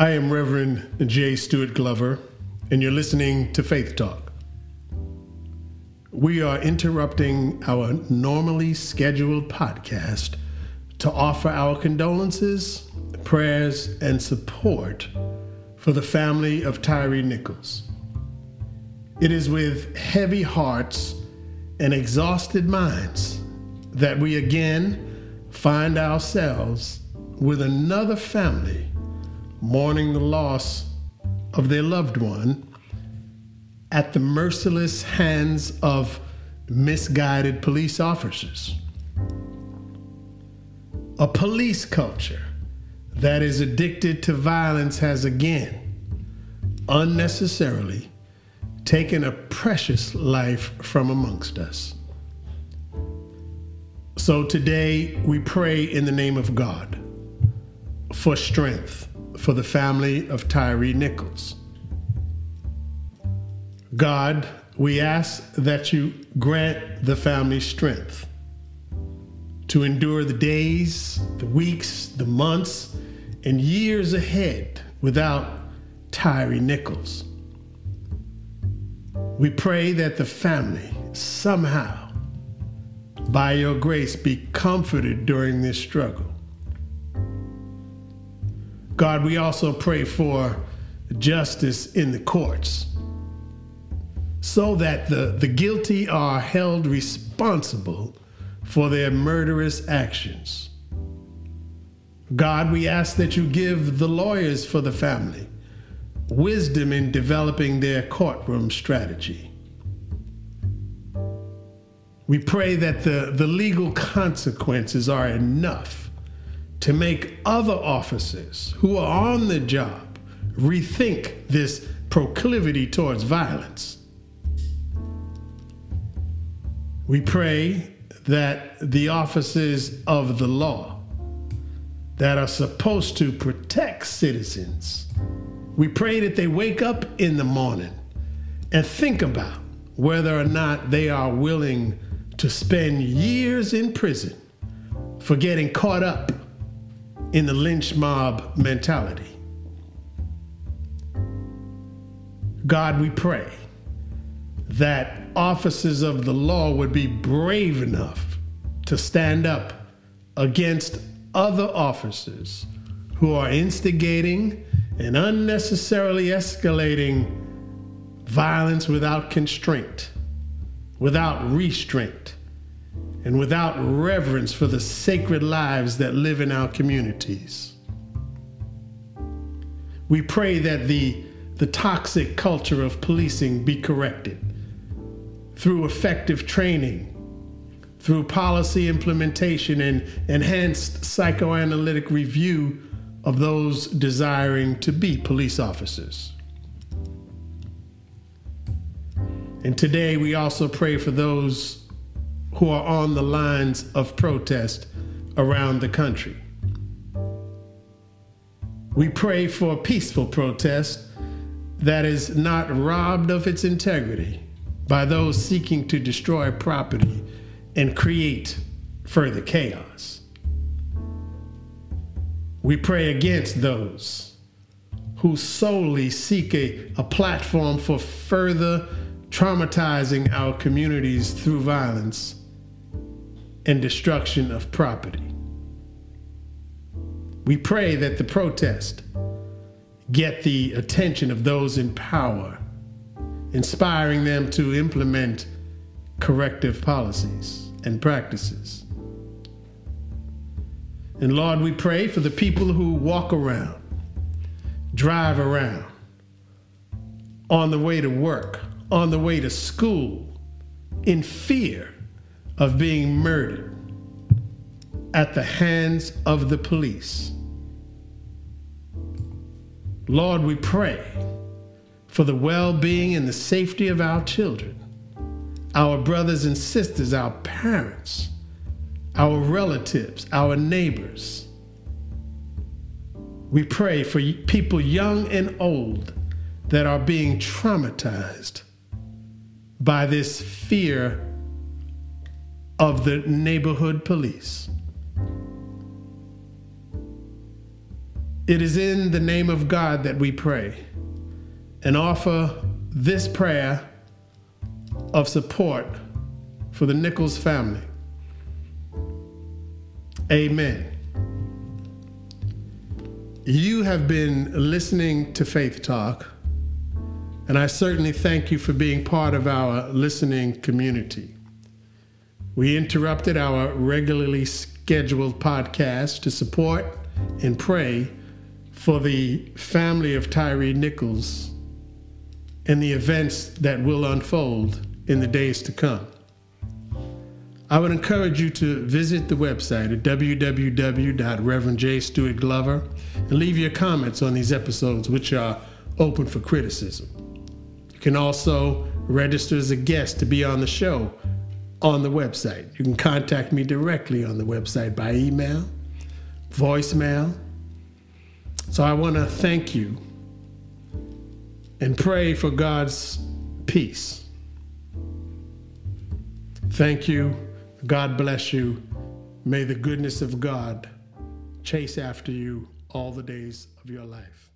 I am Reverend J. Stewart Glover, and you're listening to Faith Talk. We are interrupting our normally scheduled podcast to offer our condolences, prayers, and support for the family of Tyre Nichols. It is with heavy hearts and exhausted minds that we again find ourselves with another family mourning the loss of their loved one at the merciless hands of misguided police officers. A police culture that is addicted to violence has again unnecessarily taken a precious life from amongst us. So today we pray in the name of God for strength for the family of Tyre Nichols. God, we ask that you grant the family strength to endure the days, the weeks, the months, and years ahead without Tyre Nichols. We pray that the family somehow, by your grace, be comforted during this struggle. God, we also pray for justice in the courts so that the, the guilty are held responsible for their murderous actions. God, we ask that you give the lawyers for the family wisdom in developing their courtroom strategy. We pray that the, the legal consequences are enough to make other officers who are on the job rethink this proclivity towards violence. We pray that the officers of the law that are supposed to protect citizens, we pray that they wake up in the morning and think about whether or not they are willing to spend years in prison for getting caught up in the lynch mob mentality. God, we pray that officers of the law would be brave enough to stand up against other officers who are instigating and unnecessarily escalating violence without constraint, without restraint and without reverence for the sacred lives that live in our communities. We pray that the, the toxic culture of policing be corrected through effective training, through policy implementation, and enhanced psychoanalytic review of those desiring to be police officers. And today we also pray for those who are on the lines of protest around the country. We pray for a peaceful protest that is not robbed of its integrity by those seeking to destroy property and create further chaos. We pray against those who solely seek a, a platform for further traumatizing our communities through violence and destruction of property. We pray that the protest get the attention of those in power, inspiring them to implement corrective policies and practices. And Lord, we pray for the people who walk around, drive around, on the way to work, on the way to school, in fear of being murdered at the hands of the police. Lord, we pray for the well being and the safety of our children, our brothers and sisters, our parents, our relatives, our neighbors. We pray for people young and old that are being traumatized by this fear of the neighborhood police. It is in the name of God that we pray and offer this prayer of support for the Nichols family. Amen. You have been listening to Faith Talk, and I certainly thank you for being part of our listening community. We interrupted our regularly scheduled podcast to support and pray for the family of Tyre Nichols and the events that will unfold in the days to come. I would encourage you to visit the website at www.reverendjstuartglover and leave your comments on these episodes, which are open for criticism. You can also register as a guest to be on the show on the website. You can contact me directly on the website by email, voicemail. So I want to thank you and pray for God's peace. Thank you God bless you. May the goodness of God chase after you all the days of your life.